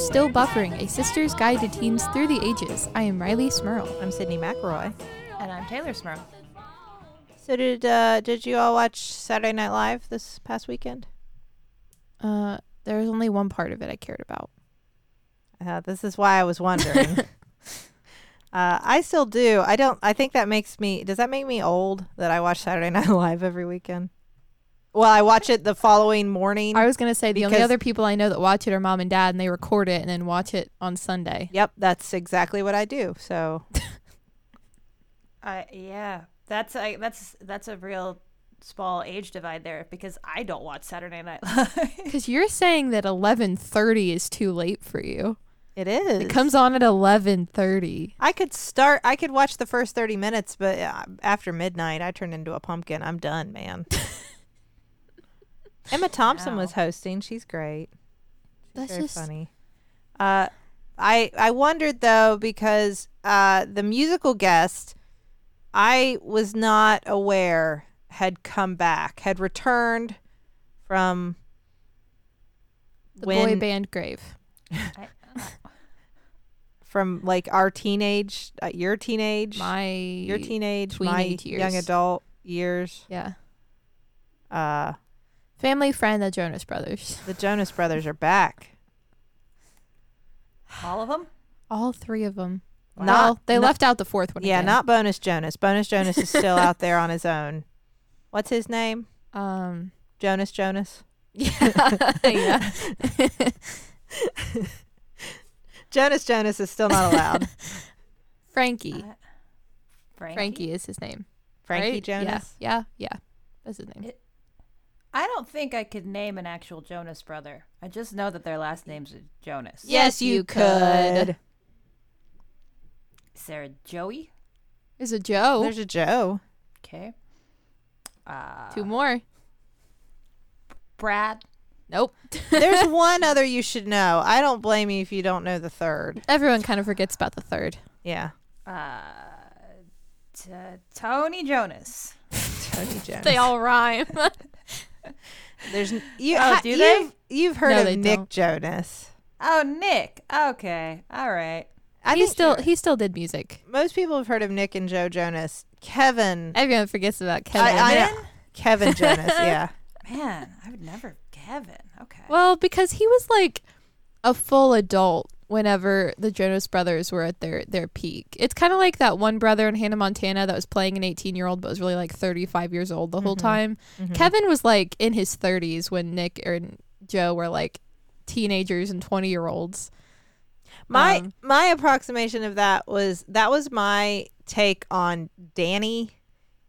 Hello and welcome to Still Buffering, a sister's guide to teens through the ages. I am Rileigh Smirl. I'm Sydnee McElroy. And I'm Teylor Smirl. So did uh, did you all watch Saturday Night Live this past weekend? Uh, there was only one part of it I cared about. Uh, this is why I was wondering. uh, I still do. I don't. I think that makes me. Does that make me old that I watch Saturday Night Live every weekend? Well, I watch it the following morning. I was gonna say the only other people I know that watch it are mom and dad, and they record it and then watch it on Sunday. Yep, that's exactly what I do. So I yeah, that's I that's that's a real small age divide there because I don't watch Saturday Night Live. Because you're saying that 11:30 is too late for you. it is. It comes on at 11:30. I could start. I could watch the first thirty minutes, but uh, after midnight, I turn into a pumpkin. I'm done, man. Emma Thompson was hosting. She's great. That's Very just funny. Uh, I I wondered though because uh, the musical guest I was not aware had come back, had returned from the when boy band grave. From like our teenage, uh, your teenage, My your teenage, my tweenage young adult years. yeah Uh, family friend, the Jonas Brothers. the Jonas Brothers are back. all of them. All three of them. Not- well, they not- left out the fourth one. Yeah, again. not Bonus Jonas. Bonus Jonas is still out there on his own. What's his name? um. Jonas Jonas. Yeah, yeah. Jonas Jonas is still not allowed. Frankie. Uh, Frankie. Frankie is his name. Frankie right? Jonas. Yeah, yeah, yeah. That's his name. It- I don't think I could name an actual Jonas brother. I just know that their last names are Jonas. Yes, you could. Is there a Joey? There's a Joe. There's a Joe. Okay. Uh, Two more. Brad. Nope. There's one other you should know. I don't blame you if you don't know the third. Everyone kind of forgets about the third. Yeah. Uh, t- Tony Jonas. Tony Jonas. They all rhyme. There's you. Oh, do they? You've, you've heard No, of Nick don't. Jonas. Oh, Nick. Okay. All right. I he still he still did music. most people have heard of Nick and Joe Jonas. Kevin. Everyone forgets about Kevin. I know. Kevin Jonas. Yeah. Man, I would never. Kevin. Okay. well, because he was like a full adult whenever the Jonas Brothers were at their their peak. It's kind of like that one brother in Hannah Montana that was playing an 18 year old but was really like 35 years old the whole Mhm. time. Mhm. Kevin was like in his 30s when Nick or Joe were like teenagers and 20 year olds. My Um, my approximation of that was that was my take on Danny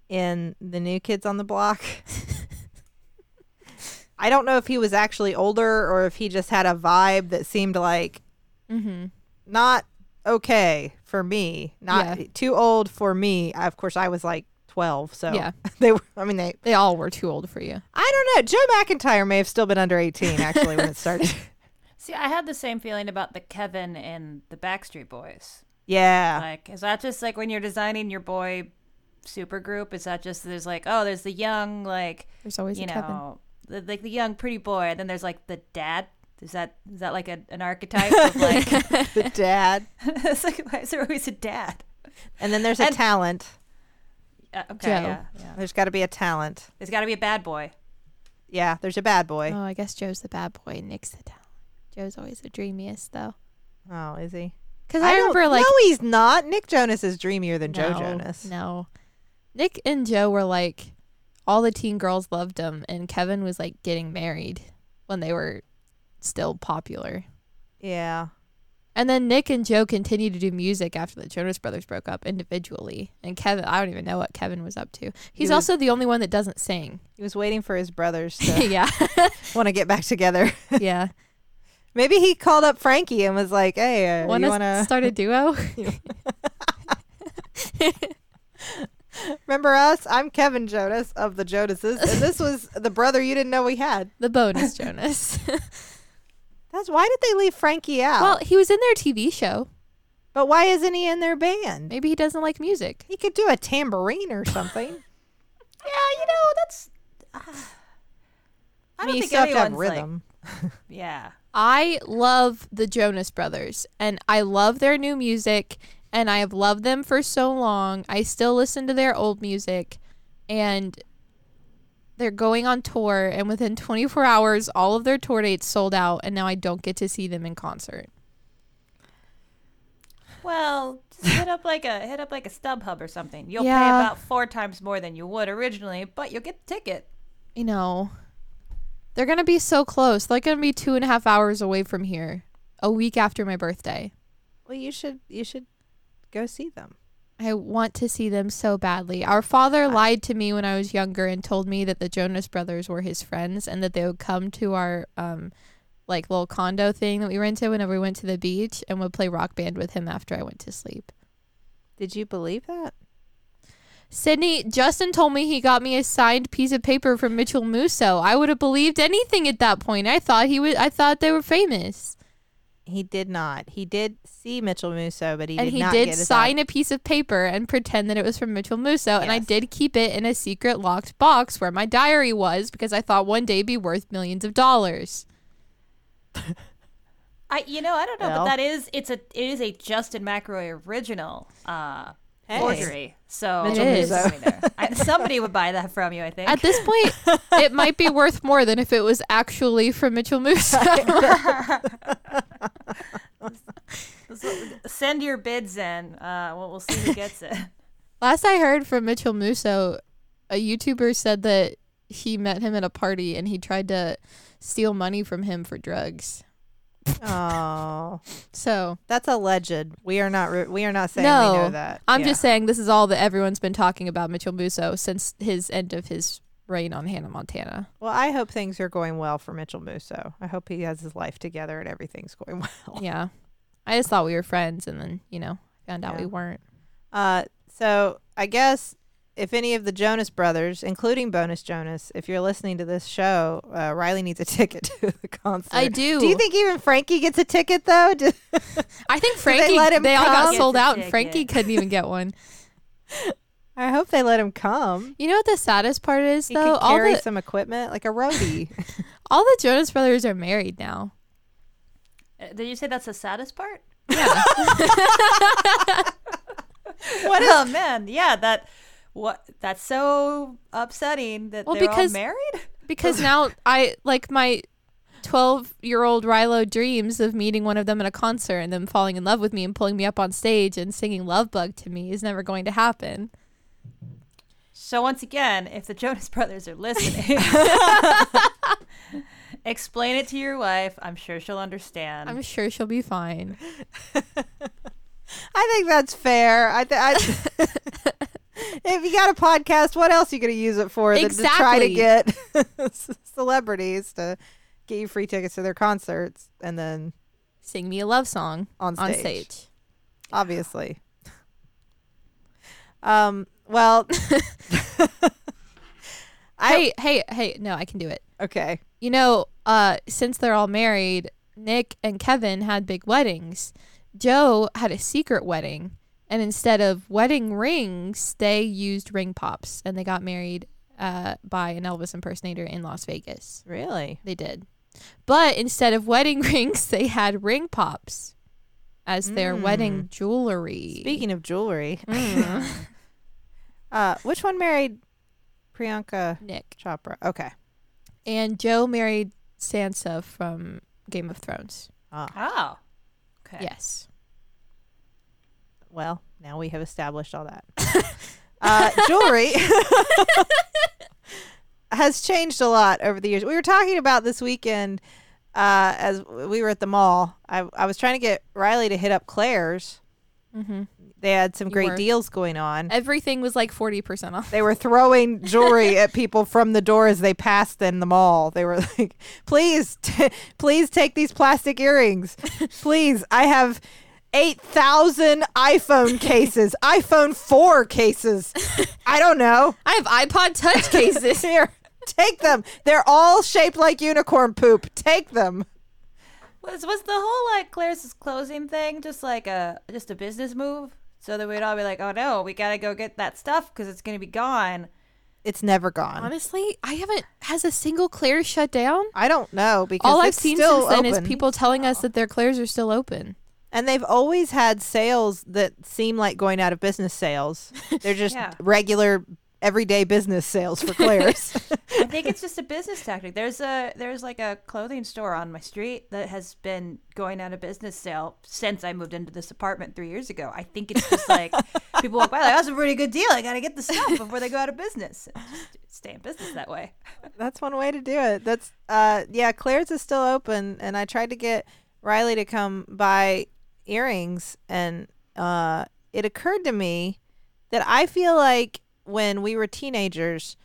in the New Kids on the Block. I don't know if he was actually older or if he just had a vibe that seemed like Mm-hmm. not okay for me, not Yeah. too old for me. Of course, I was like twelve, so Yeah, they were. I mean, they. they all were too old for you. I don't know. Joe McIntyre may have still been under eighteen actually when it started. See, I had the same feeling about the Kevin and the Backstreet Boys. yeah, Like, is that just like when you're designing your boy super group? Is that just there's like, oh, there's the young, like, There's always you a Kevin. Know, the, like the young pretty boy, and then there's like the dad. Is that is that like a, an archetype of like? the dad, it's like why is there always a dad? and then there's a And- talent. Uh, okay, Joe. yeah, yeah. There's got to be a talent. There's got to be a bad boy. Yeah, there's a bad boy. Oh, I guess Joe's the bad boy. Nick's the talent. Joe's always the dreamiest though. Oh, is he? Because I, don't- remember like no, he's not. Nick Jonas is dreamier than Joe Jonas. No, Nick and Joe were like all the teen girls loved him, and Kevin was like getting married when they were still popular. Yeah, And then Nick and Joe continued to do music after the Jonas Brothers broke up individually. And Kevin, I don't even know what Kevin was up to. He's was- also the only one that doesn't sing. he was waiting for his brothers to yeah, want to get back together. yeah. Maybe he called up Frankie and was like, "Hey, uh, Want you want to start a duo? Remember us? I'm Kevin Jonas of the Jonases, and this was the brother you didn't know we had." the bonus Jonas. That's why did they leave Frankie out? well, he was in their TV show. but why isn't he in their band? Maybe he doesn't like music. He could do a tambourine or something. Yeah, you know that's. Uh, I I don't think still have to have like rhythm. Yeah. I love the Jonas Brothers and I love their new music and I have loved them for so long. I still listen to their old music and they're going on tour and within 24 hours all of their tour dates sold out and now I don't get to see them in concert. Well, just hit up like a hit up like a StubHub or something. You'll pay about four times more than you would originally, but you'll get the ticket. You know, they're going to be so close. They're going to be two and a half hours away from here a week after my birthday. Well, you should you should go see them. I want to see them so badly. Our father lied to me when I was younger and told me that the Jonas Brothers were his friends and that they would come to our um like little condo thing that we rented whenever we went to the beach and would play rock band with him after I went to sleep. Did you believe that? Sydnee, Justin told me he got me a signed piece of paper from Mitchell Musso. I would have believed anything at that point. I thought he was I thought they were famous. He did not. He did see Mitchell Musso, but he and did he not did get his sign a piece of paper and pretend that it was from Mitchell Musso. And I did keep it in a secret locked box where my diary was because I thought one day it'd be worth millions of dollars. I you know I don't know, Well. but that is it's a it is a Justin McElroy original uh Hey. forgery. So Mitchell It is. Musso. There. I, somebody would buy that from you, I think. At this point, it might be worth more than if it was actually from Mitchell Musso. Send your bids in. Uh, we'll, we'll see who gets it. Last I heard from Mitchell Musso, a YouTuber said that he met him at a party and he tried to steal money from him for drugs. Oh, So that's alleged. We are not. Re- we are not saying we No, know that. I'm Yeah. just saying this is all that everyone's been talking about Mitchell Musso since his end of his reign on Hannah Montana. Well, I hope things are going well for Mitchell Musso. I hope he has his life together and everything's going well. Yeah. I just thought we were friends and then, you know, found out Yeah. we weren't. Uh, so I guess if any of the Jonas brothers, including Bonus Jonas, if you're listening to this show, uh, Rileigh needs a ticket to the concert. I do. Do you think even Frankie gets a ticket though? I think they Frankie let they, all got sold out and. Frankie couldn't even get one. I hope they let him come. You know what the saddest part is He though? could All carry the some equipment like a roadie. all the Jonas brothers are married now. Uh, Did you say that's the saddest part? Yeah. What? oh man, yeah. That what? That's so upsetting that Well, they're because- all married. because now I like my 12 year old Rilo dreams of meeting one of them at a concert and them falling in love with me and pulling me up on stage and singing Love Bug to me is never going to happen. So once again, if the Jonas Brothers are listening, explain it to your wife. I'm sure she'll understand. I'm sure she'll be fine. I think that's fair. I, th- I if you got a podcast, what else are you going to use it for than to try to get celebrities to get you free tickets to their concerts and then Sing me a love song on stage, on stage. obviously. Um. Well. I hey, hey, hey, no, I can do it. okay. You know, uh, since they're all married, Nick and Kevin had big weddings. Joe had a secret wedding, and instead of wedding rings, they used ring pops, and they got married uh, by an Elvis impersonator in Las Vegas. Really? They did, but instead of wedding rings, they had ring pops as their Mm. wedding jewelry. Speaking of jewelry, Mm. uh, which one married Priyanka Nick Chopra? Okay. and Joe married Sansa from Game of Thrones. Ah. oh, okay. Yes. Well, now we have established all that. uh, jewelry has changed a lot over the years. We were talking about this weekend uh, as we were at the mall. I, I was trying to get Rileigh to hit up Claire's. Mm-hmm. They had some You great were. deals going on. Everything was like 40% off. They were throwing jewelry at people from the door as they passed in the mall. They were like, "Please, t- please take these plastic earrings. Please, I have 8,000 iPhone cases, iPhone 4 cases. I don't know. I have iPod Touch cases. Here, take them. They're all shaped like unicorn poop. Take them." Was was the whole like Claire's closing thing just like a just a business move? So that we'd all be like, oh no, we gotta go get that stuff because it's gonna be gone. it's never gone. Honestly, I haven't has a single Claire's shut down. I don't know because All I've seen still since then is people telling us that their Claire's are still open. And they've always had sales that seem like going out of business sales. They're just Yeah. regular everyday business sales for Claire's. I think it's just a business tactic. There's a there's like a clothing store on my street that has been going out of business sale since I moved into this apartment three years ago. I think it's just like people walk by like that's a pretty good deal. I gotta get the stuff before they go out of business. Just stay in business that way. That's one way to do it. That's uh yeah, Claire's is still open and I tried to get Rileigh to come buy earrings and uh it occurred to me that I feel like when we were teenagers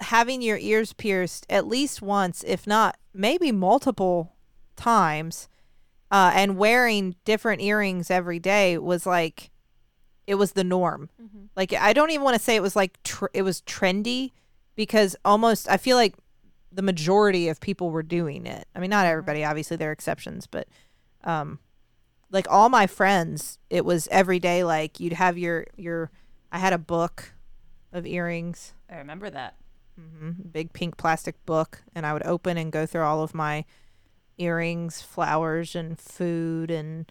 having your ears pierced at least once, if not maybe multiple times, uh, and wearing different earrings every day was like it was the norm. Like I don't even want to say it was like tr- it was trendy because almost I feel like the majority of people were doing it. I mean, not everybody, obviously there are exceptions, but um like all my friends, it was every day like you'd have your your I had a book of earrings, I remember that. Mm-hmm. big pink plastic book, and I would open and go through all of my earrings, flowers and food and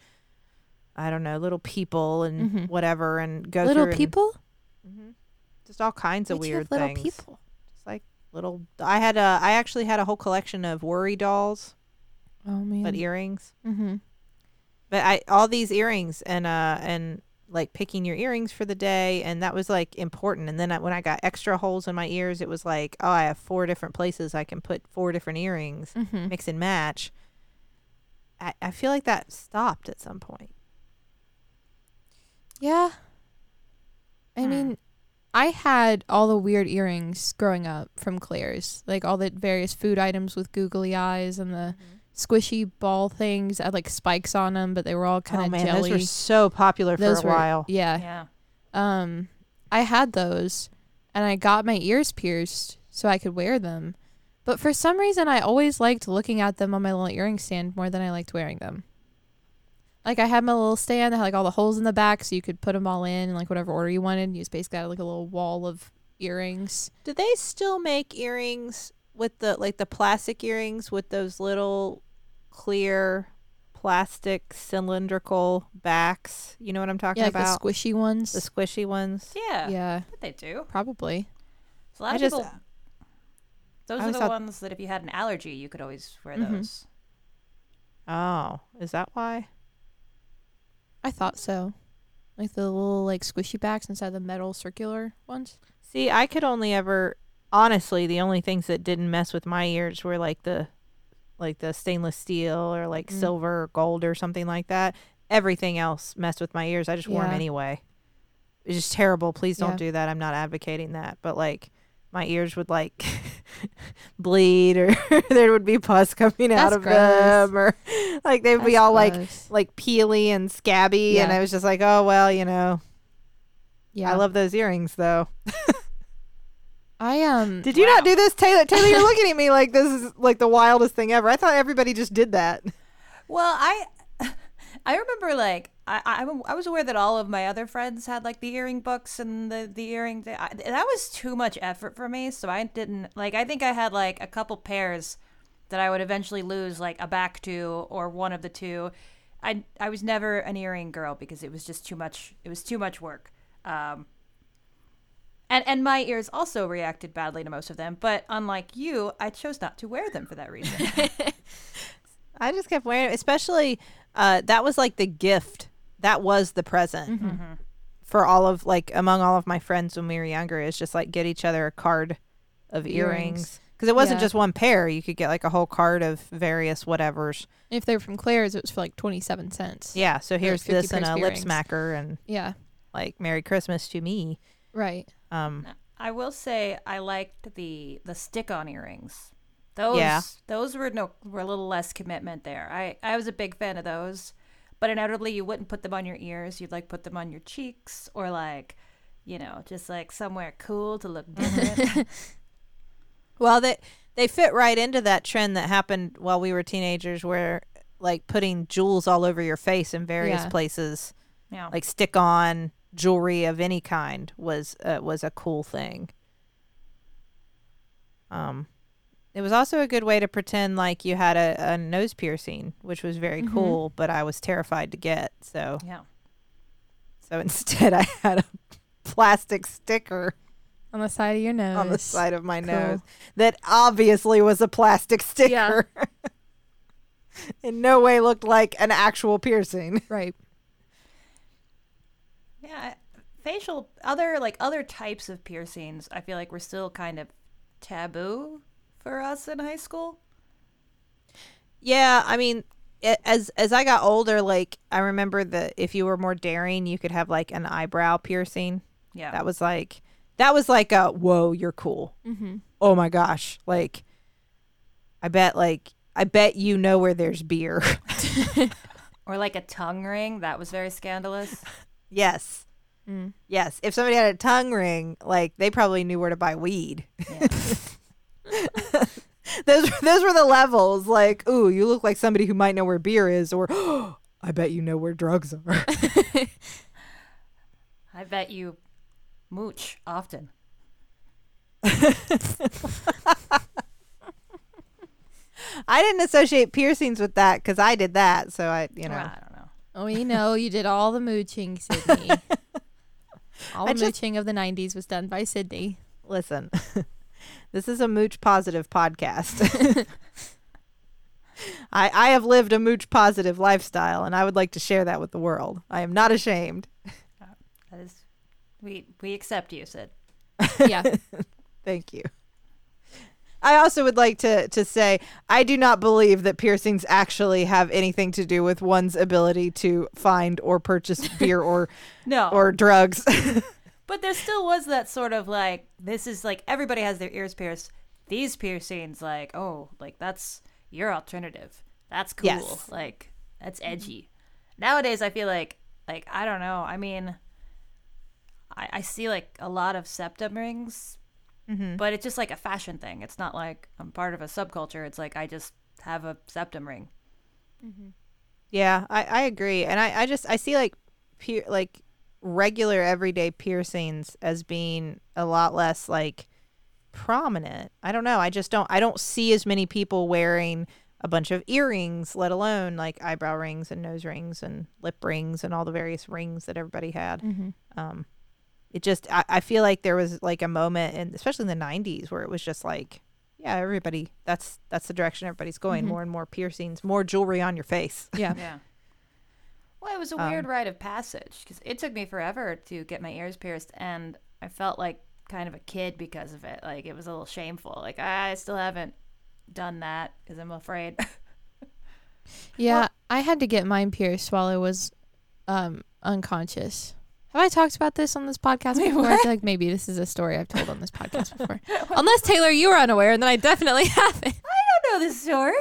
I don't know, little people and Mhm. whatever and go little through and- people, Mm Mhm. Just all kinds of weird little things. people. Just like little. I had a. I actually had a whole collection of worry dolls, Oh man. but earrings. mm-hmm. But I all these earrings and uh and like picking your earrings for the day and that was like important. And then I, when I got extra holes in my ears, it was like oh I have four different places I can put four different earrings, Mm-hmm. mix and match. I I feel like that stopped at some point. Yeah. I Hmm. mean, I had all the weird earrings growing up from Claire's, like all the various food items with googly eyes and the squishy ball things. I had like spikes on them, but they were all kind oh of man, jelly. those were so popular for Those a were- while. Yeah. Yeah. Um, I had those, and I got my ears pierced so I could wear them. But for some reason, I always liked looking at them on my little earring stand more than I liked wearing them. Like I had my little stand that had like all the holes in the back, so you could put them all in, like whatever order you wanted. You just basically had like a little wall of earrings. Do they still make earrings with the like the plastic earrings with those little clear plastic cylindrical backs? You know what I'm talking Yeah, like about? the squishy ones. the squishy ones. Yeah. yeah, But they do. probably. So a lot I of just people. Those I are the thought- ones that if you had an allergy, you could always wear Mhm. those. Oh, is that why? I thought so. Like the little like squishy backs inside the metal circular ones. See, I could only ever honestly the only things that didn't mess with my ears were like the like the stainless steel or like Mm. silver or gold or something like that. Everything else messed with my ears. I just wore them Yeah. anyway. It's just terrible. Please don't Yeah. do that. I'm not advocating that, but like my ears would like bleed or there would be pus coming out of gross. them or like they'd be all like gross. like peely and scabby and I was just like, "Oh, well, you know. yeah. I love those earrings though." I um. Did you not do this, Teylor? Teylor, you're looking at me like this is like the wildest thing ever. I thought everybody just did that. Well, I I remember like I, I I was aware that all of my other friends had like the earring books and the the earring I, that was too much effort for me, so I didn't like. I think I had like a couple pairs that I would eventually lose like a back to or one of the two. I I was never an earring girl because it was just too much. It was too much work. Um, and and my ears also reacted badly to most of them. But unlike you, I chose not to wear them for that reason. I just kept wearing it, especially uh, that was like the gift. That was the present Mm-hmm. for all of like among all of my friends when we were younger. Is just like get each other a card of Earrings. earrings because it wasn't Yeah. just one pair. You could get like a whole card of various whatevers. If they were from Claire's, it was for like twenty seven cents. Yeah. So here's 50 this and a of lip smacker and Yeah. like Merry Christmas to me. Right. Um, I will say I liked the the stick on earrings. Those Yeah. those were no were a little less commitment there. I I was a big fan of those, but inevitably you wouldn't put them on your ears. You'd like put them on your cheeks or like, you know, just like somewhere cool to look different. Well, they they fit right into that trend that happened while we were teenagers, where like putting jewels all over your face in various Yeah. places, yeah. like stick on jewelry of any kind, was uh, was a cool thing. Um, it was also a good way to pretend like you had a, a nose piercing, which was very Mhm. cool, but I was terrified to get. So, Yeah. so instead, I had a plastic sticker On the side of your nose. on the side of my Cool. nose that obviously was a plastic sticker. In no way looked like an actual piercing. Right. Yeah, facial other like other types of piercings. I feel like were still kind of taboo for us in high school. Yeah, I mean, as as I got older, like I remember that if you were more daring, you could have like an eyebrow piercing. Yeah, That was like that was like a whoa, you're cool. Mm-hmm. Oh my gosh, like I bet like I bet you know where there's beer. or like a tongue ring. That was very scandalous. yes. Mm. Yes, if somebody had a tongue ring, like they probably knew where to buy weed. Yeah. those those were the levels. Like, ooh, you look like somebody who might know where beer is, or I bet you know where drugs are. I bet you mooch often. I didn't associate piercings with that because I did that. So I, you know, know. Oh, we know you did all the mooching, Sydnee. all I the just- mooching of the '90s was done by Sydnee. listen, this is a mooch positive podcast. I I have lived a mooch positive lifestyle, and I would like to share that with the world. I am not ashamed. That is, we we accept you, Sid. Yeah. Thank you. I also would like to to say I do not believe that piercings actually have anything to do with one's ability to find or purchase beer or No, or drugs. but there still was that sort of like this is like everybody has their ears pierced. These piercings, like oh, like that's your alternative. That's cool. Yes. Like that's edgy. Nowadays, I feel like like I don't know. I mean, I, I see like a lot of septum rings, Mm-hmm. but it's just like a fashion thing. It's not like I'm part of a subculture. It's like I just have a septum ring. Yeah, I, I agree, and I, I just I see like pier, like regular everyday piercings as being a lot less like prominent. I don't know. I just don't I don't see as many people wearing a bunch of earrings, let alone like eyebrow rings and nose rings and lip rings and all the various rings that everybody had. mm-hmm. Um, it just I, I feel like there was like a moment, and especially in the '90s, where it was just like, yeah, everybody that's that's the direction everybody's going. Mhm. More and more piercings, more jewelry on your face. Yeah. Yeah. Well, it was a Um, weird rite of passage because it took me forever to get my ears pierced, and I felt like kind of a kid because of it. Like it was a little shameful. Like I still haven't done that because I'm afraid. Yeah, I had to get mine pierced while I was um unconscious. Have I talked about this on this podcast Wait, before? I feel like maybe this is a story I've told on this podcast before. Unless Teylor, you were unaware, and then I definitely haven't. I don't know this story.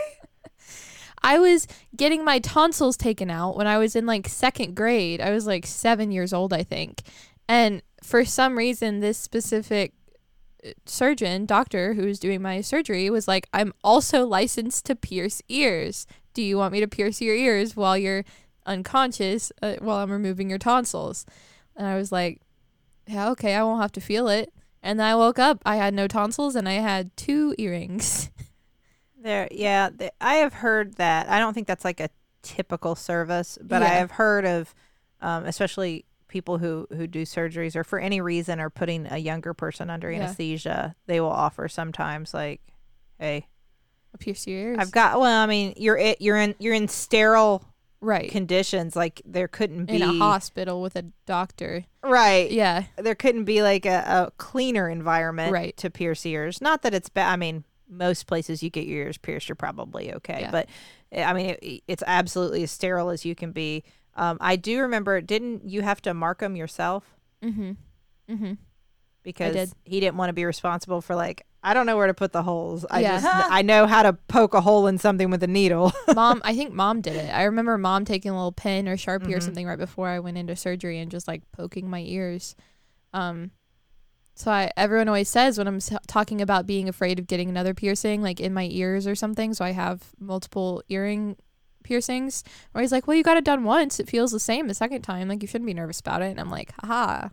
I was getting my tonsils taken out when I was in like second grade. I was like seven years old, I think. And for some reason, this specific uh, surgeon, doctor who was doing my surgery, was like, I'm also licensed to pierce ears. Do you want me to pierce your ears while you're unconscious uh, while I'm removing your tonsils? And I was like, yeah, okay, I won't have to feel it. And then I woke up, I had no tonsils and I had two earrings. There, yeah, th- I have heard that. I don't think that's like a typical service, but I have heard of, um, especially people who who do surgeries or for any reason are putting a younger person under Yeah. anesthesia. They will offer sometimes like, hey, pierce your ears. I've got. Well, I mean, you're it. You're in. You're in sterile right. conditions. Like there couldn't be in a hospital with a doctor. right. Yeah. there couldn't be like a, a cleaner environment Right. to pierce ears. Not that it's bad. I mean, most places you get your ears pierced, you're probably okay. Yeah. But eh, I mean, it, it's absolutely as sterile as you can be. Um, I do remember, didn't you have to mark them yourself Mm-hmm. Mm-hmm. Because did. he didn't want to be responsible for like I don't know where to put the holes. I Yeah. just I know how to poke a hole in something with a needle. mom, I think mom did it. I remember mom taking a little pen or sharpie or Mhm. something right before I went into surgery and just like poking my ears. Um, so I everyone always says when I'm talking about being afraid of getting another piercing, like in my ears or something. So I have multiple earring piercings. Or he's like, "Well, you got it done once. It feels the same the second time. Like you shouldn't be nervous about it." And I'm like, "Haha."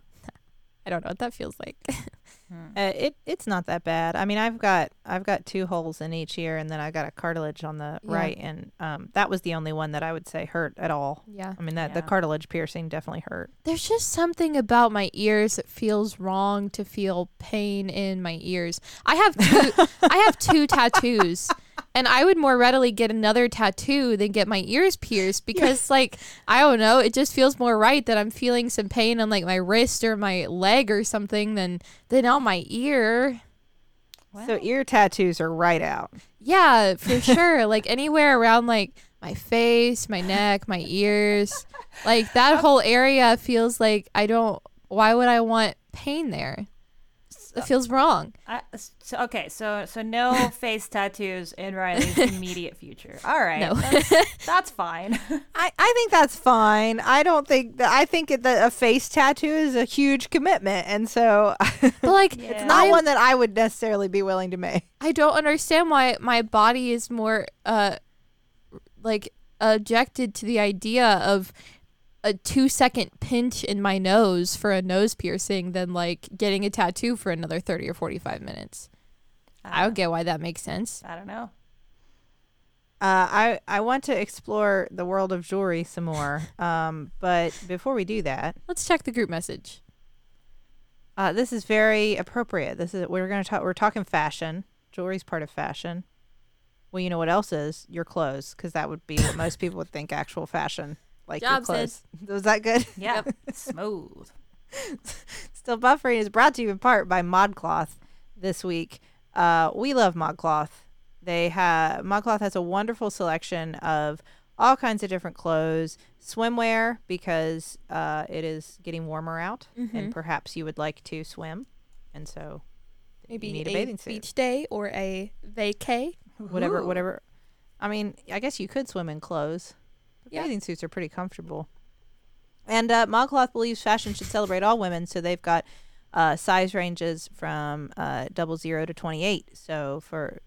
I don't know what that feels like. Hmm. Uh, it it's not that bad. I mean, I've got I've got two holes in each ear, and then I got a cartilage on the Yeah. right, and um, that was the only one that I would say hurt at all. yeah. I mean, that the cartilage piercing definitely hurt. There's just something about my ears that feels wrong to feel pain in my ears. I have two, I have two tattoos, and I would more readily get another tattoo than get my ears pierced because, like, I don't know, it just feels more right that I'm feeling some pain on like my wrist or my leg or something than than on my ear. So ear tattoos are right out. Yeah, for sure. like anywhere around like my face, my neck, my ears, like that whole area feels like I don't. Why would I want pain there? It feels wrong. I, so, okay, so so no face tattoos in Rileigh's immediate future. All right, No. that's, that's fine. I, I think that's fine. I don't think that I think that a face tattoo is a huge commitment, and so But like, Yeah. it's not I- one that I would necessarily be willing to make. I don't understand why my body is more uh like objected to the idea of a two second pinch in my nose for a nose piercing than like getting a tattoo for another 30 or 45 minutes. I don't get why that makes sense. I don't know. Uh, I I want to explore the world of jewelry some more, um, but before we do that, Let's check the group message. uh, this is very appropriate. This is we're gonna talk. We're talking fashion. Jewelry's part of fashion. Well, you know what else is your clothes, because that would be what most people would think actual fashion, like your Job, sis. clothes. Was that good? Yeah, smooth. Still Buffering is brought to you in part by ModCloth this week. Uh, we love ModCloth. They have ModCloth has a wonderful selection of all kinds of different clothes, swimwear because uh, it is getting warmer out, and perhaps you would like to swim, and so Maybe you need a, a, bathing suit, beach day or a vacay. whatever, Ooh. whatever. I mean, I guess you could swim in clothes. Yeah. Bathing suits are pretty comfortable. And uh, ModCloth believes fashion should celebrate all women, so they've got uh, size ranges from uh, double zero to 28. So for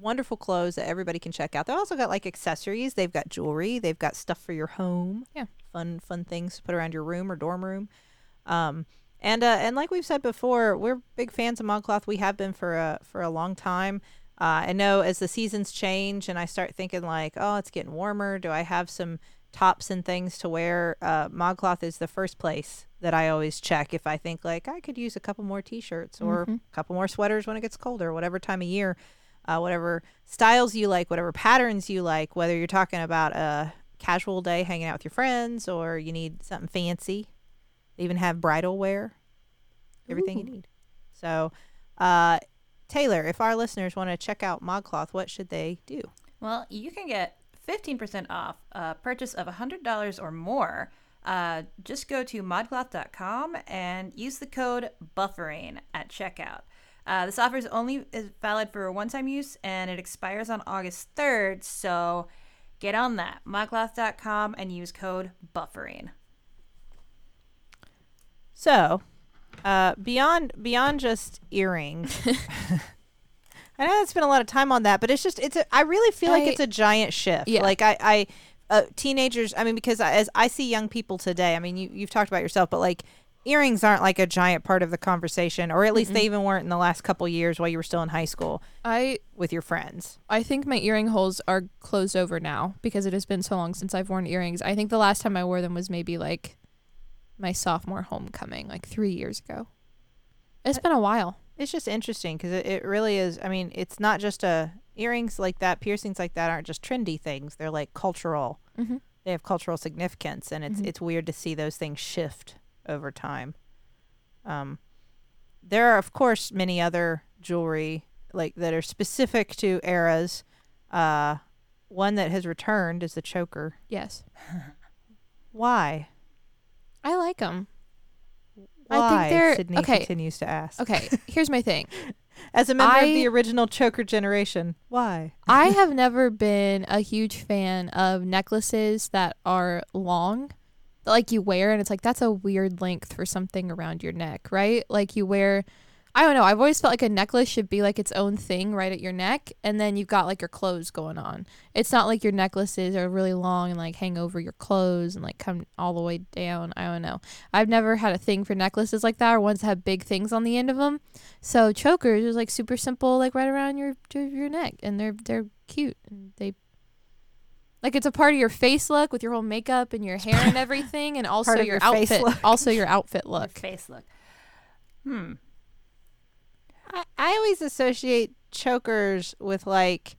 wonderful clothes that everybody can check out. They've also got like accessories. They've got jewelry. They've got stuff for your home. Yeah. Fun, fun things to put around your room or dorm room. Um, and uh, and like we've said before, we're big fans of ModCloth. We have been for a for a long time. Uh, I know as the seasons change and I start thinking like, oh, it's getting warmer. Do I have some tops and things to wear? Uh, ModCloth is the first place that I always check if I think like I could use a couple more t-shirts or a couple more sweaters when it gets colder, whatever time of year, uh, whatever styles you like, whatever patterns you like, whether you're talking about a casual day hanging out with your friends or you need something fancy. They even have bridal wear, everything you need. So, uh, Teylor, if our listeners want to check out ModCloth, what should they do? Well, you can get 15% off a purchase of $100 or more. Uh, just go to modcloth.com and use the code buffering at checkout. Uh, this offer is only is valid for one-time use and it expires on August 3rd. So get on that modcloth.com and use code buffering. So, uh, beyond beyond just earrings, I know I spent a lot of time on that, but it's just it's a, I really feel like it's a giant shift. Yeah. Like I, I uh, teenagers. I mean, because I, as I see young people today, I mean, you you've talked about yourself, but like earrings aren't like a giant part of the conversation, or at least they even weren't in the last couple years while you were still in high school I with your friends. I think my earring holes are closed over now because it has been so long since I've worn earrings. I think the last time I wore them was maybe like my sophomore homecoming, like three years ago. It's been a while. It's just interesting because it, it really is. I mean, it's not just a earrings like that, piercings like that aren't just trendy things. They're like cultural. Mm-hmm. They have cultural significance, and it's Mhm. it's weird to see those things shift over time. Um, there are of course many other jewelry like that are specific to eras. Uh, one that has returned is the choker. Yes, Why? I like them. I Why? think they're- Sydnee okay. continues to ask. Okay, here's my thing. As a member of the original choker generation, why? I have never been a huge fan of necklaces that are long, that, like you wear, and it's like that's a weird length for something around your neck, right? Like you wear I don't know. I've always felt like a necklace should be like its own thing right at your neck, and then you've got like your clothes going on. It's not like your necklaces are really long and like hang over your clothes and like come all the way down. I don't know. I've never had a thing for necklaces like that or ones that have big things on the end of them. So chokers is like super simple, like right around your your neck, and they're they're cute and they. Like it's a part of your face look with your whole makeup and your hair and everything, and also your, your outfit. look. Also your outfit Your look. face look. Hmm. I, I always associate chokers with like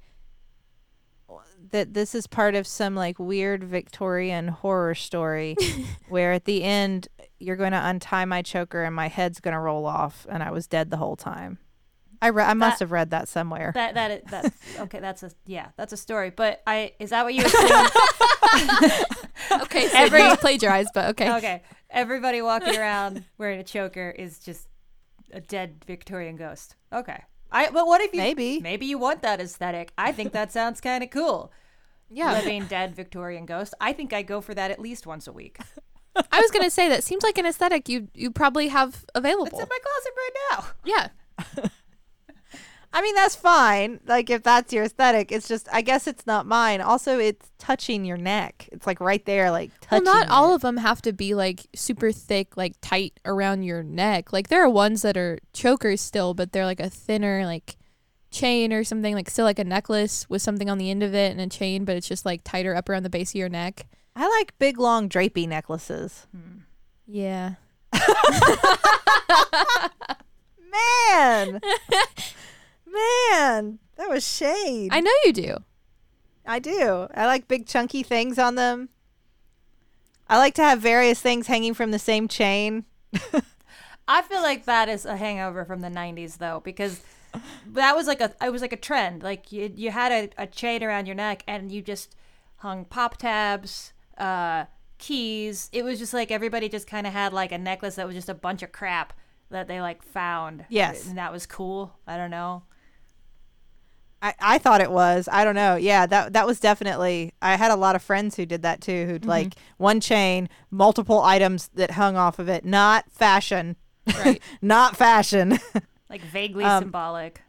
that this is part of some like weird Victorian horror story where at the end you're going to untie my choker and my head's going to roll off and I was dead the whole time. I re- I must That- have read that somewhere. That that is, that's okay. That's a yeah. That's a story. But I is that what you assume? Okay, so Every- you plagiarized, but okay. okay. Everybody walking around wearing a choker is just a dead Victorian ghost. Okay. I but what if you Maybe. maybe you want that aesthetic? I think that sounds kind of cool. Yeah, Living dead Victorian ghost. I think I go for that at least once a week. I was gonna say that seems like an aesthetic you you probably have available. It's in my closet right now. yeah, I mean that's fine. Like if that's your aesthetic, it's just I guess it's not mine. Also, it's touching your neck. It's like right there, like touching. well, not all of them have to be like super thick, like tight around your neck. Like there are ones that are chokers still, but they're like a thinner like chain or something, like still like a necklace with something on the end of it and a chain, but it's just like tighter up around the base of your neck. I like big long drapey necklaces. Yeah. Man, man, that was shade. I know you do. I do. I like big chunky things on them. I like to have various things hanging from the same chain. I feel like that is a hangover from the '90s, though, because that was like a it was like a trend. Like you you had a, a chain around your neck, and you just hung pop tabs, uh, keys. It was just like everybody just kind of had like a necklace that was just a bunch of crap that they like found. Yes. and that was cool. I don't know. I, I thought it was. I don't know. Yeah, that that was definitely. I had a lot of friends who did that too. Who'd like one chain, multiple items that hung off of it. Not fashion. Right. Not fashion. Like vaguely Um, symbolic.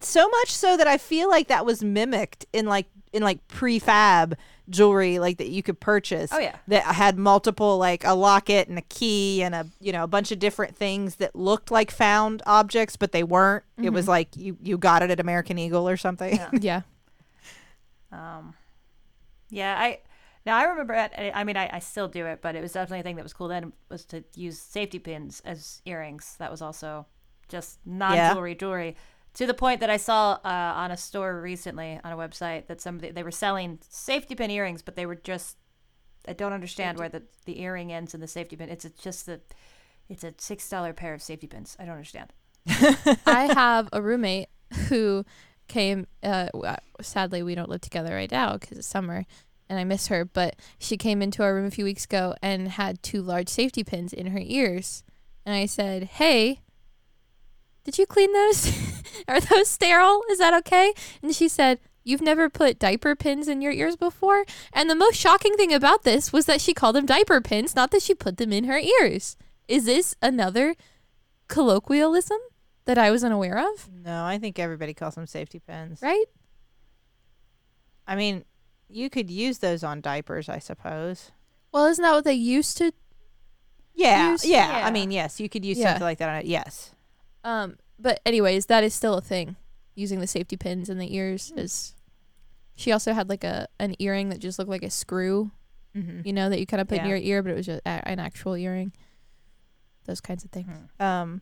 so much so that I feel like that was mimicked in like in like prefab jewelry like that you could purchase. Oh, yeah. That had multiple like a locket and a key and a you know a bunch of different things that looked like found objects but they weren't. It was like you you got it at American Eagle or something. Yeah. yeah. Um, yeah, I now I remember. At, I mean, I, I still do it, but it was definitely a thing that was cool then. Was to use safety pins as earrings. That was also just non jewelry jewelry. To the point that I saw uh, on a store recently on a website that somebody they were selling safety pin earrings, but they were just. I don't understand where the the earring ends and the safety pin. It's a, just the. It's a six dollar pair of safety pins. I don't understand. I have a roommate who came. Uh, sadly, we don't live together right now because it's summer, and I miss her. But she came into our room a few weeks ago and had two large safety pins in her ears, and I said, "Hey, did you clean those? Are those sterile? Is that okay?" And she said. You've never put diaper pins in your ears before? And the most shocking thing about this was that she called them diaper pins, not that she put them in her ears. Is this another colloquialism that I was unaware of? No, I think everybody calls them safety pins. Right? I mean, you could use those on diapers, I suppose. Well, isn't that what they used to? Yeah, Use- yeah. Yeah. I mean, yes, you could use Yeah. something like that on it. Yes. Um, but anyways, that is still a thing. Using the safety pins in the ears is. She also had like a an earring that just looked like a screw, Mm-hmm. you know, that you kind of put in your ear, but it was just a, an actual earring. Those kinds of things. um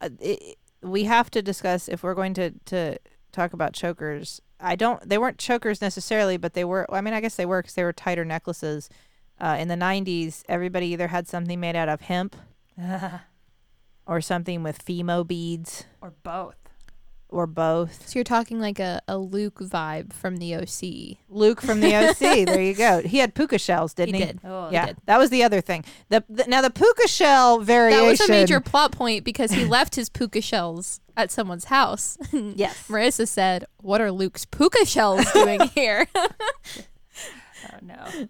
uh, it, we have to discuss if we're going to to talk about chokers i don't they weren't chokers necessarily but they were i mean i guess they were because they were tighter necklaces uh, in the 90s everybody either had something made out of hemp or something with Fimo beads or both. or both So you're talking like a, a Luke vibe from the OC. luke from the oc there you go he had puka shells didn't he, did. Oh, yeah did. that was the other thing the, the now the puka shell variation That was a major plot point because he left his puka shells at someone's house. yes Marissa said, "What are Luke's puka shells doing here?" Oh no.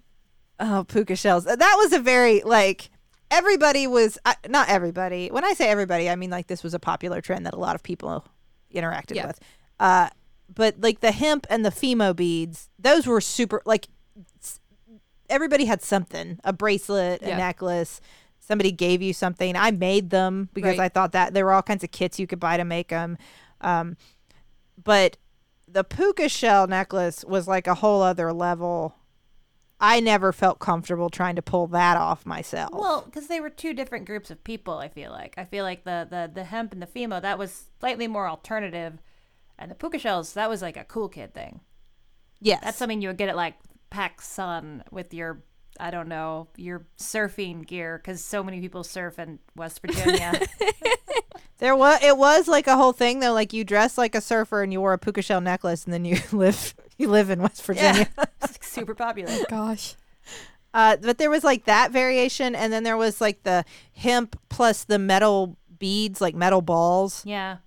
Oh, puka shells. That was a very like everybody was uh, not everybody. When I say everybody, I mean like this was a popular trend that a lot of people interacted Yeah. with. Uh, but like the hemp and the Fimo beads, those were super. Like everybody had something, a bracelet, a Yeah. necklace. Somebody gave you something. I made them because Right. I thought that there were all kinds of kits you could buy to make them. Um, but the puka shell necklace was like a whole other level. I never felt comfortable trying to pull that off myself. Well, because they were two different groups of people. I feel like I feel like the the the hemp and the Fimo that was slightly more alternative, and the puka shells that was like a cool kid thing. yes, That's something you would get at like PacSun with your I don't know your surfing gear because so many people surf in West Virginia. there was. It was like a whole thing though. Like you dress like a surfer and you wore a puka shell necklace, and then you live you live in West Virginia. it's like super popular. Gosh. Uh, but there was like that variation, and then there was like the hemp plus the metal beads, like metal balls. Yeah.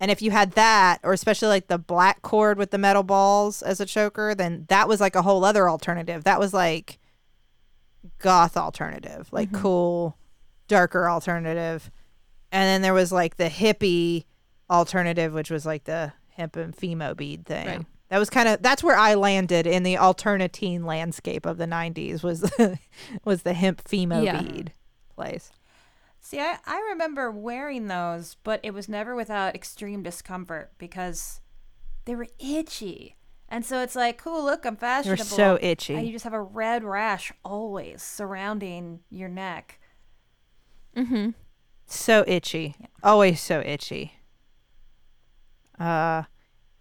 And if you had that, or especially like the black cord with the metal balls as a choker, then that was like a whole other alternative. That was like goth alternative, like mm-hmm. cool, darker alternative. And then there was like the hippie alternative, which was like the hemp and Fimo bead thing. Right. That was kind of that's where I landed in the alternatine landscape of the '90s was the, was the hemp Fimo Yeah. bead place. See, I, I remember wearing those, but it was never without extreme discomfort because they were itchy. And so it's like, cool, look, I'm They're fashionable. so And you just have a red rash always surrounding your neck. Mm-hmm. So itchy. Always so itchy. Uh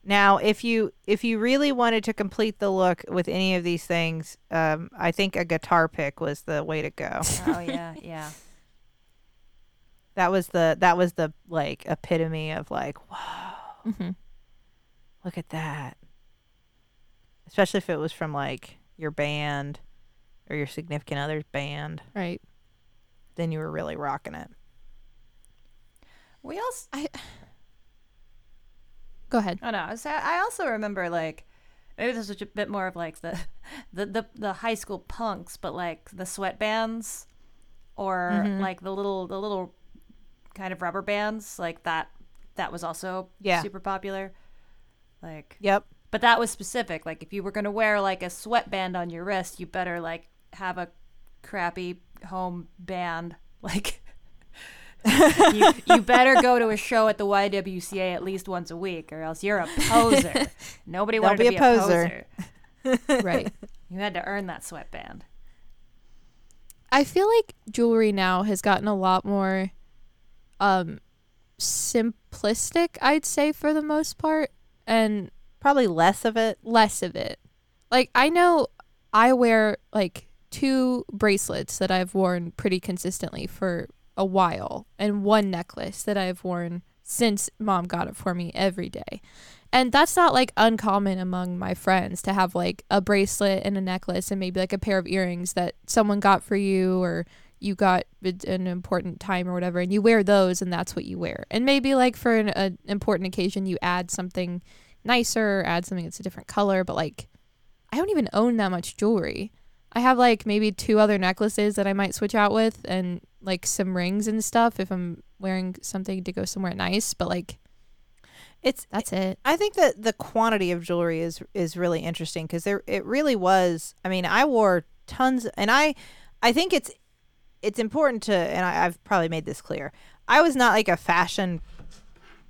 now if you if you really wanted to complete the look with any of these things, um I think a guitar pick was the way to go. Oh, yeah, yeah. that was the that was the like epitome of like, whoa, Mm-hmm. look at that. Especially if it was from like your band or your significant other's band, Right. then you were really rocking it. We also, I Go ahead. oh no, so I also remember like, maybe this was a bit more of like the, the, the, the high school punks, but like the sweatbands or Mhm. like the little, the little kind of rubber bands like that, that was also Yeah. super popular. Like, Yep. But that was specific. Like if you were gonna wear like a sweatband on your wrist, you better like have a crappy home band. Like you, you better go to a show at the YWCA at least once a week, or else you're a poser. Nobody wanted be to a be a poser. poser. right. You had to earn that sweatband. I feel like jewelry now has gotten a lot more um simplistic, I'd say for the most part, and Probably less of it. less of it. Like I know I wear like two bracelets that I've worn pretty consistently for a while and one necklace that I've worn since mom got it for me every day. And that's not like uncommon among my friends to have like a bracelet and a necklace and maybe like a pair of earrings that someone got for you or you got an important time or whatever and you wear those and that's what you wear. And maybe like for an important occasion you add something nicer, add something that's a different color, but like I don't even own that much jewelry. I have like maybe two other necklaces that I might switch out with and like some rings and stuff if I'm wearing something to go somewhere nice, but like It's eh, that's it. I think that the quantity of jewelry is is really interesting because there it really was. I mean, I wore tons, and I I think it's it's important to, and I, I've probably made this clear. I was not like a fashion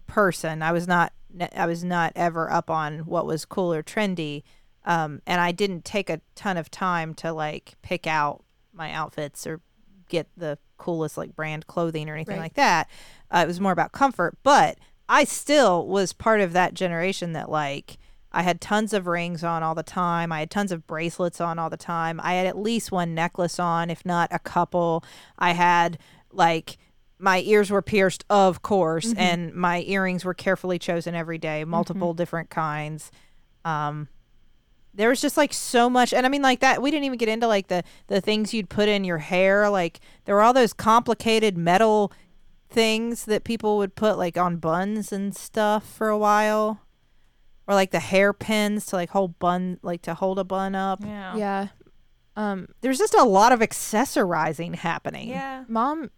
person. I was not I was not ever up on what was cool or trendy, um, and I didn't take a ton of time to like pick out my outfits or get the coolest like brand clothing or anything Right. like that. Uh, it was more about comfort, but I still was part of that generation that like I had tons of rings on all the time. I had tons of bracelets on all the time. I had at least one necklace on, if not a couple. I had like my ears were pierced, of course, and my earrings were carefully chosen every day, multiple different kinds. Um there was just like so much and i mean like that we didn't even get into like the the things you'd put in your hair like there were all those complicated metal things that people would put like on buns and stuff for a while or like the hairpins to like hold bun like to hold a bun up Yeah. Yeah. Um, There's just a lot of accessorizing happening. Yeah. mom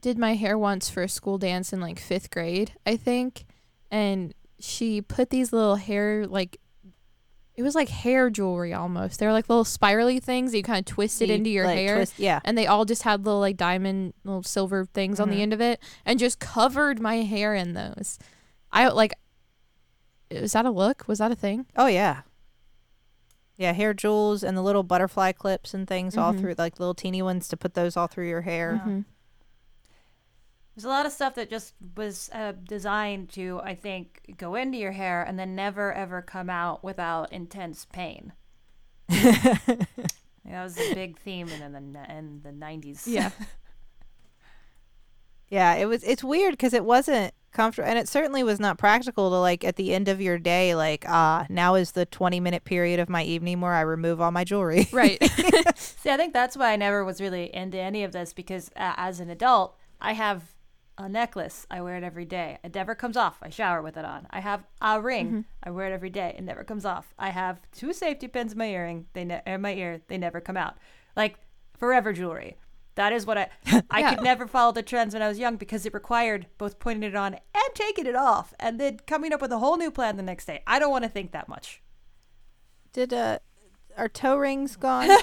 did my hair once for a school dance in like fifth grade, I think, and she put these little hair like it was like hair jewelry almost. They were like little spirally things that you kind of twisted You, into your like, hair. twist- yeah. and they all just had little like diamond little silver things on the Mhm. end of it and just covered my hair in those i like is that a look was that a thing Oh yeah. Yeah, hair jewels and the little butterfly clips and things all Mhm. through like little teeny ones to put those all through your hair. Mhm. There's a lot of stuff that just was uh, designed to, I think, go into your hair and then never ever come out without intense pain. That was a big theme in the in the 90s. yeah Yeah, it was it's weird cuz it wasn't comfortable and it certainly was not practical to like at the end of your day like ah, now is the 20 minute period of my evening where I remove all my jewelry. right See, I think that's why I never was really into any of this because uh, as an adult, I have a necklace. I wear it every day. It never comes off. I shower with it on. I have a ring. I wear it every day. It never comes off. I have two safety pins in my earring. They ne- in my ear. They never come out. Like forever jewelry. That is what I. I Yeah. could never follow the trends when I was young because it required both putting it on and taking it off, and then coming up with a whole new plan the next day. I don't want to think that much. Did uh are toe rings gone?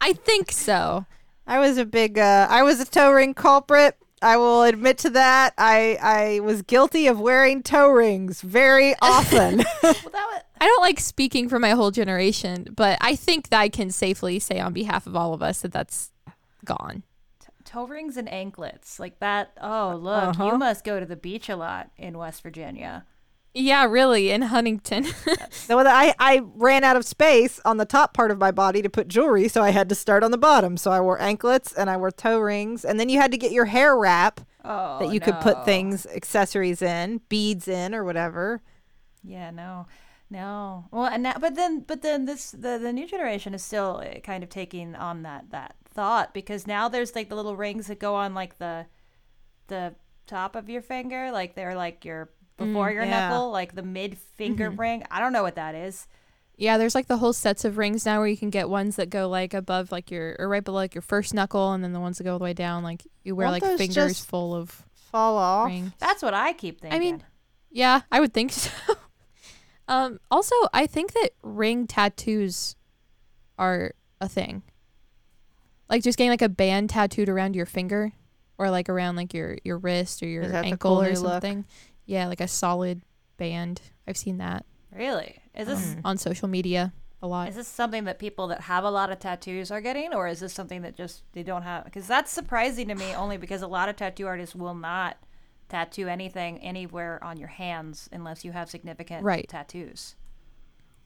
i think so I was a big uh I was a toe ring culprit. I will admit to that. I I was guilty of wearing toe rings very often. Well, that was. i don't like speaking for my whole generation but i think that i can safely say on behalf of all of us that that's gone toe rings and anklets like that oh look Uh-huh. you must go to the beach a lot in west virginia yeah really in huntington so I I ran out of space on the top part of my body to put jewelry, so I had to start on the bottom. So I wore anklets and I wore toe rings, and then you had to get your hair wrap oh that you could put things, accessories in, beads in, or whatever. yeah no no well and that, but then but then this the, the new generation is still uh, kind of taking on that that thought because now there's like the little rings that go on like the the top of your finger like they're like your before your yeah. knuckle like the mid finger ring i don't know what that is Yeah, there's like the whole sets of rings now where you can get ones that go like above like your or right below like your first knuckle and then the ones that go all the way down like you wear Won't like fingers just full of Fall off. rings. that's what i keep thinking I mean, yeah, I would think so. um also, I think that ring tattoos are a thing. Like just getting like a band tattooed around your finger or like around like your your wrist or your Is that the ankle or something. look? Something. Yeah, like a solid band. I've seen that really is this Mm. on social media a lot. Is this something that people that have a lot of tattoos are getting, or is this something that just they don't have? Because that's surprising to me, only because a lot of tattoo artists will not tattoo anything anywhere on your hands unless you have significant Right. tattoos.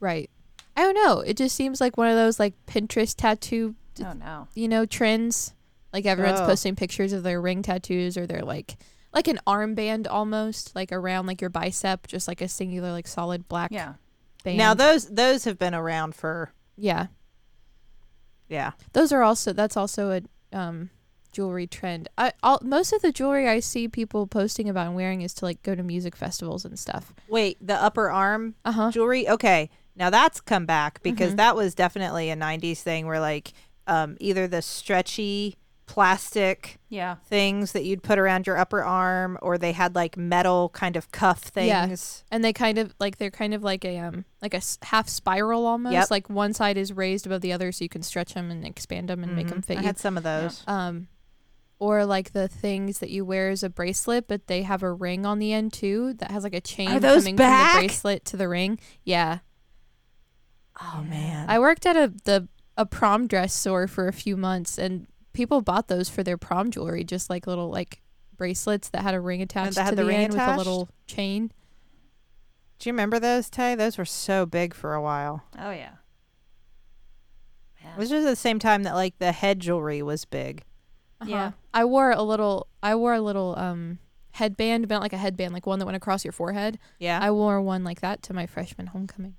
Right. I don't know. It just seems like one of those like Pinterest tattoo, Oh no! you know, trends. Like everyone's Oh. posting pictures of their ring tattoos or their like like an armband almost, like around like your bicep, just like a singular like solid black Yeah, band. Now those those have been around for yeah. yeah. Those are also that's also a um jewelry trend. I all most of the jewelry I see people posting about and wearing is to like go to music festivals and stuff. Wait, the upper arm Uh-huh. jewelry. Okay, now that's come back because Mhm. that was definitely a '90s thing where like um, either the stretchy plastic yeah. things that you'd put around your upper arm, or they had like metal kind of cuff things. Yeah. and they kind of like they're kind of like a um like a half spiral almost Yep. like one side is raised above the other so you can stretch them and expand them and make 'em make them fit I you had some of those. um or like the things that you wear as a bracelet but they have a ring on the end too that has like a chain those coming back? from the bracelet to the ring yeah Oh man, i worked at a the a prom dress store for a few months and people bought those for their prom jewelry just like little like bracelets that had a ring attached that had to the the, ring end with a little chain do you remember those, Tay? Those were so big for a while. Oh yeah. Yeah. This was at the same time that like the head jewelry was big. Yeah. Uh-huh. I wore a little I wore a little um headband, but like a headband, like one that went across your forehead. Yeah, I wore one like that to my freshman homecoming.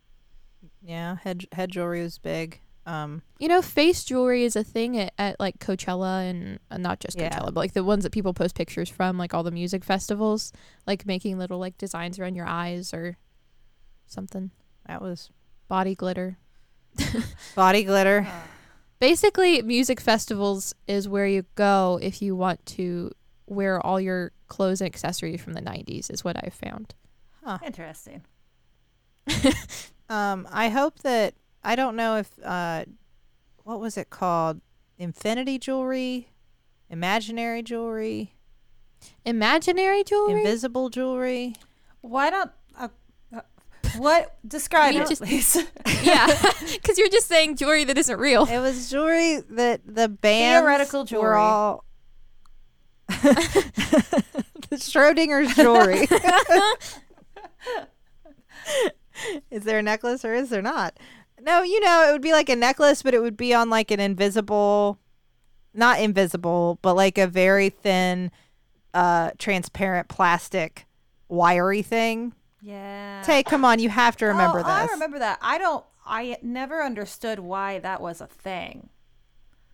yeah. Head head jewelry was big. Um, You know, face jewelry is a thing at, at like Coachella and uh, not just Yeah. Coachella, but like the ones that people post pictures from, like all the music festivals, like making little like designs around your eyes or something. that was Body glitter. Body glitter. Basically, music festivals is where you go if you want to wear all your clothes and accessories from the 90s, is what I've found. Interesting. Um, I hope that I don't know if uh, what was it called? Infinity jewelry, imaginary jewelry, Imaginary jewelry? invisible jewelry. Why don't uh, uh, what describe We it, just- please? yeah, because you're just saying jewelry that isn't real. It was jewelry that the band Theoretical were jewelry. all the Schrodinger's jewelry. is there a necklace or is there not? No, you know, it would be like a necklace, but it would be on like an invisible, not invisible, but like a very thin, uh, transparent plastic wiry thing. yeah. Tay, come on, you have to remember oh, this. I remember that. I don't. I never understood why that was a thing.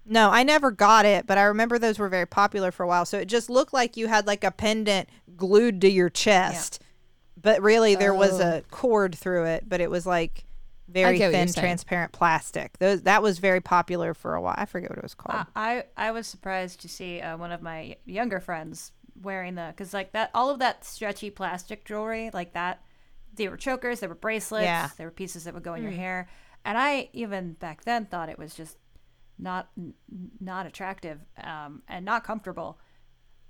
No, I never got it, but I remember those were very popular for a while. So it just looked like you had like a pendant glued to your chest, but really there was Oh. a cord through it, but it was like very get what you're thin, transparent plastic. Those that was very popular for a while. I forget what it was called. I, I I was surprised to see uh, one of my younger friends wearing the because like that all of that stretchy plastic jewelry like that. They were chokers. They were bracelets. Yeah. They were pieces that would go in your hair. And I even back then thought it was just not n- not attractive um, and not comfortable.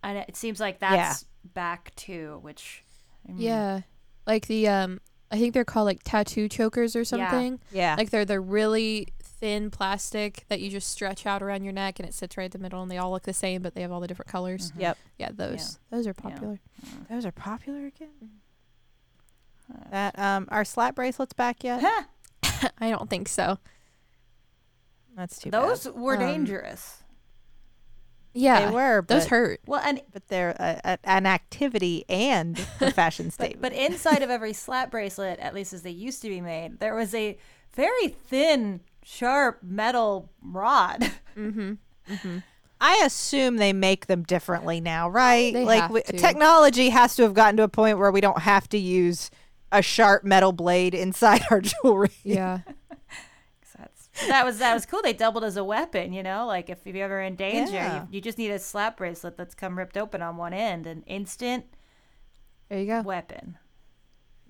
And it seems like that's back to which. I mean, Yeah, like the um, I think they're called like tattoo chokers or something. yeah, yeah. Like they're the really thin plastic that you just stretch out around your neck and it sits right in the middle and they all look the same but they have all the different colors. yep. Yeah, those those are popular. Those are popular again. Mm-hmm. That um, are slap bracelets back yet? Huh, I don't think so. That's too those bad. were Um, dangerous. Yeah, They were, those but, hurt. Well, and but they're a, a, an activity and a fashion statement. but inside of every slap bracelet, at least as they used to be made, there was a very thin, sharp metal rod. Mm-hmm. Mm-hmm. I assume they make them differently now, right? They like have we, to. technology has to have gotten to a point where we don't have to use a sharp metal blade inside our jewelry. Yeah. That's, that was that was cool. They doubled as a weapon, you know. Like if you're ever in danger, Yeah. you, you just need a slap bracelet that's come ripped open on one end, an instant There you go. weapon.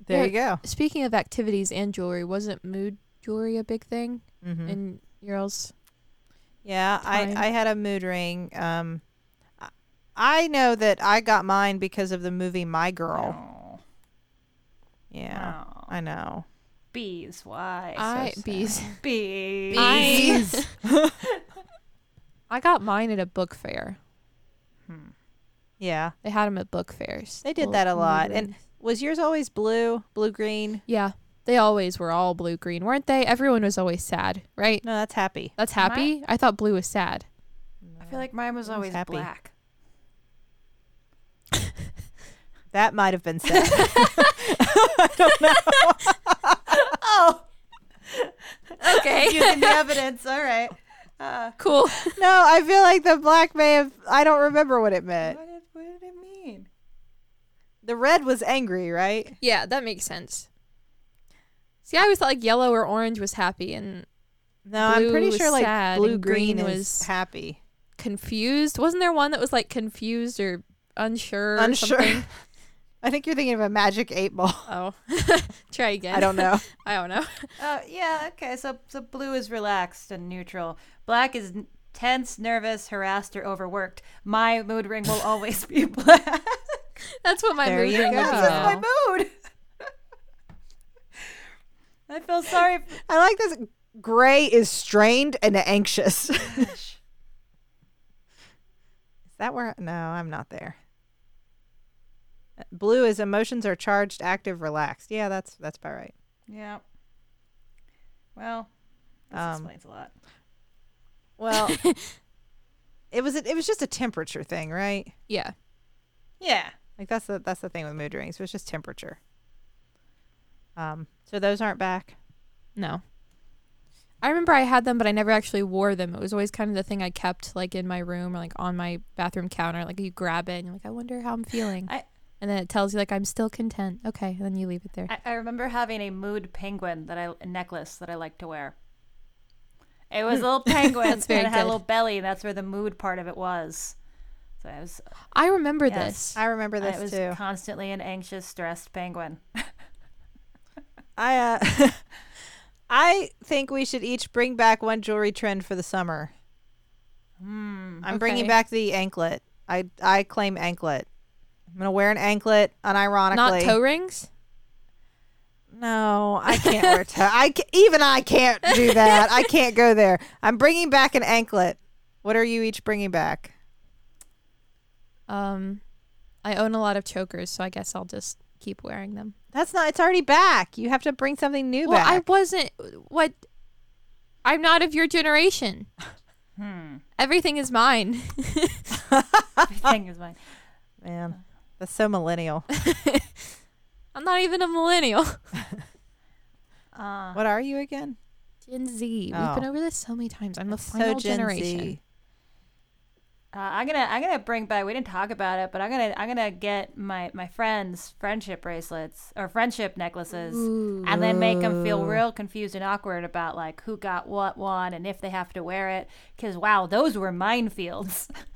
There Yeah. you go. Speaking of activities and jewelry, wasn't mood jewelry a big thing Mhm. in girls? Yeah, I, time. I had a mood ring. Um, I- I know that I got mine because of the movie My Girl. Oh, Yeah, oh. I know. Bees. Why? I sad. bees. bees. I I got mine at a book fair. Hmm. Yeah, They had them at book fairs. They did Little that a mood lot. And- was yours always blue, blue green? yeah, they always were all blue green, weren't they? Everyone was always sad, right? No, that's happy. That's happy. I thought blue was sad. I feel like mine was Mine's always happy. black. That might have been sad. Oh, Okay, using the evidence. All right. Uh, cool. no, I feel like the black may have. I don't remember what it meant. what, did, what did it mean? The red was angry, right? Yeah, that makes sense. See, I always thought like yellow or orange was happy and No, I'm pretty was sure like sad blue green, green was- happy. confused. Wasn't there one that was like confused or unsure? Or Unsure. something? I think you're thinking of a magic eight ball. Oh, try again. I don't know. I don't know. Uh, yeah. Okay. So, so blue is relaxed and neutral. Black is n- tense, nervous, harassed, or overworked. My mood ring will always be black. That's what my There mood you ring would be. go. That's my mood. I feel sorry. For- I like this. Gray is strained and anxious. is that where? No, I'm not there. Blue is emotions are charged, active, relaxed. Yeah, that's that's about right. yeah. Well, this Um, explains a lot. Well, it was a, it was just a temperature thing, right? Yeah. Yeah. Like that's the that's the thing with mood rings. It was just temperature. Um, so those aren't back. No. I remember I had them, but I never actually wore them. It was always kind of the thing I kept like in my room or like on my bathroom counter. Like you grab it and you're like, I wonder how I'm feeling. I- and then it tells you like I'm still content. Okay, and then you leave it there. I, I remember having a mood penguin that I a necklace that I like to wear. It was a little penguin. That's very and it had a little belly. And that's where the mood part of it was. So I was, I remember Yes. this. I remember this I was too. constantly an anxious, stressed penguin. I uh, I think we should each bring back one jewelry trend for the summer. Hmm. I'm bringing back the anklet. I I claim anklet. I'm gonna wear an anklet unironically. Not toe rings. No, I can't wear toe. I ca- even I can't do that. I can't go there. I'm bringing back an anklet. What are you each bringing back? Um, I own a lot of chokers, so I guess I'll just keep wearing them. That's not. It's already back. You have to bring something new Well, back. I wasn't. What? I'm not of your generation. Hmm. Everything is mine. Everything is mine. Man, that's so millennial. I'm not even a millennial. Uh, What are you again? Gen Z. Oh. We've been over this so many times. I'm the So final Gen generation. Z. Uh, I'm gonna I'm gonna bring back. We didn't talk about it, but I'm gonna I'm gonna get my my friends friendship bracelets or friendship necklaces, Ooh. and then make them feel real confused and awkward about like who got what one and if they have to wear it. Because wow, those were minefields.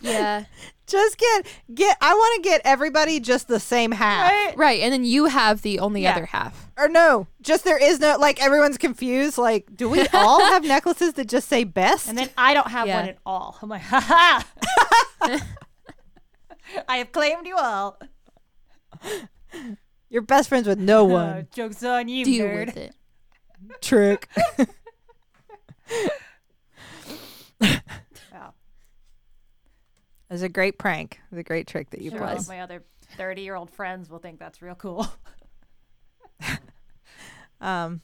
Yeah. Just get get. I want to get everybody just the same half. right? right. And then you have the only Yeah. other half. Or no, just there is no like everyone's confused. Like, do we all have necklaces that just say best? And then I don't have Yeah. one at all. I'm like, ha ha. I have claimed you all. you're best friends with no Uh, one. joke's on you, Deal nerd. with it. Trick. Wow. It was a great prank. It was a great trick that you Sure, played. all my other 30 year old friends will think that's real cool. Um,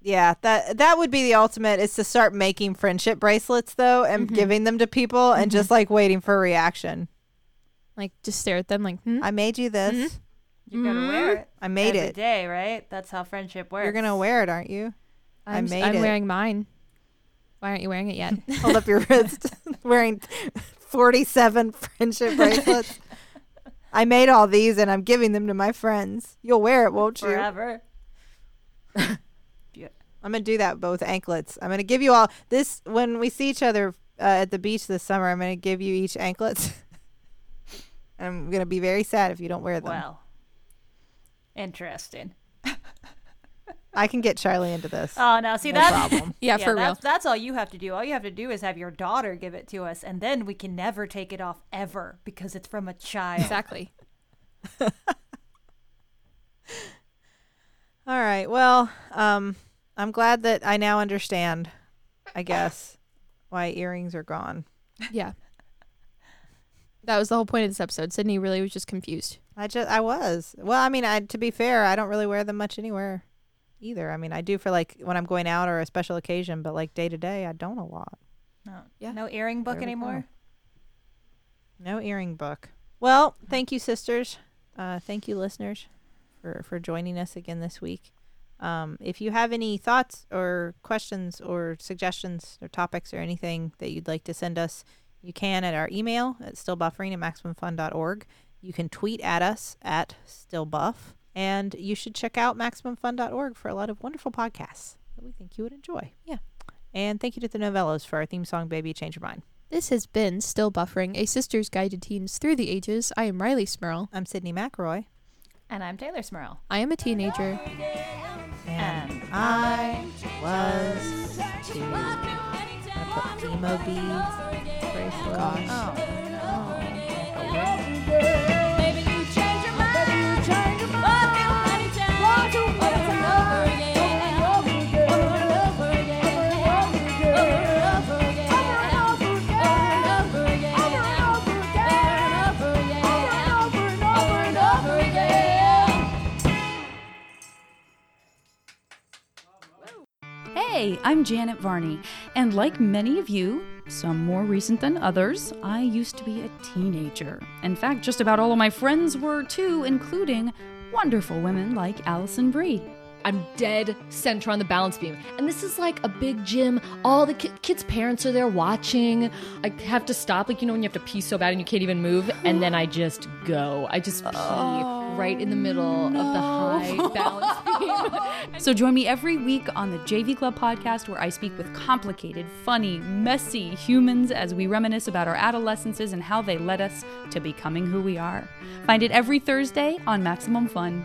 yeah, that that would be the ultimate. Is to start making friendship bracelets though, and Mhm. giving them to people, and just like waiting for a reaction. Like, just stare at them like, hmm? I made you this. Mhm. You gotta wear it. I made every it. day, right? That's how friendship works. You're gonna wear it, aren't you? I I'm, s- made I'm it. wearing mine. Why aren't you wearing it yet? Hold up your wrist. wearing forty-seven friendship bracelets. I made all these, and I'm giving them to my friends. You'll wear it, won't you? forever. I'm gonna do that both anklets. I'm gonna give you all this when we see each other uh, at the beach this summer. I'm gonna give you each anklets. I'm gonna be very sad if you don't wear them. Well, interesting. I can get Charlie into this. Oh, now see no that. problem. yeah, for real. that's, That's all you have to do. All you have to do is have your daughter give it to us, and then we can never take it off ever because it's from a child. Exactly. All right. Well, um, I'm glad that I now understand. I guess why earrings are gone. Yeah. That was the whole point of this episode. Sydnee really was just confused. I just I was. Well, I mean, I to be fair, I don't really wear them much anywhere either. I mean, I do for like when I'm going out or a special occasion, but like day to day, I don't a lot. No, Yeah. no earring book anymore. No earring book. Well, thank you, sisters. Uh, thank you, listeners, for for joining us again this week. Um, if you have any thoughts or questions or suggestions or topics or anything that you'd like to send us, you can at our email at stillbuffering at maximumfun.org. You can tweet at us at stillbuff. And you should check out maximumfun.org for a lot of wonderful podcasts that we think you would enjoy. Yeah. And thank you to the Nouvellas for our theme song, Baby Change Your Mind. This has been Still Buffering, a sister's guide to teens through the ages. I am Rileigh Smirl. I'm Sydnee McElroy. And I'm Teylor Smirl. I am a teenager. And And I was to I put emo beads, bracelets. oh, I'm Janet Varney, and like many of you, some more recent than others, I used to be a teenager. In fact, just about all of my friends were too, including wonderful women like Alison Brie. I'm dead center on the balance beam. And this is like a big gym. All the ki- kids' parents are there watching. I have to stop, like, you know, when you have to pee so bad and you can't even move. And then I just go. I just pee oh. right in the middle of the high balance beam. So join me every week on the JV Club podcast where I speak with complicated, funny, messy humans as we reminisce about our adolescences and how they led us to becoming who we are. Find it every Thursday on Maximum Fun.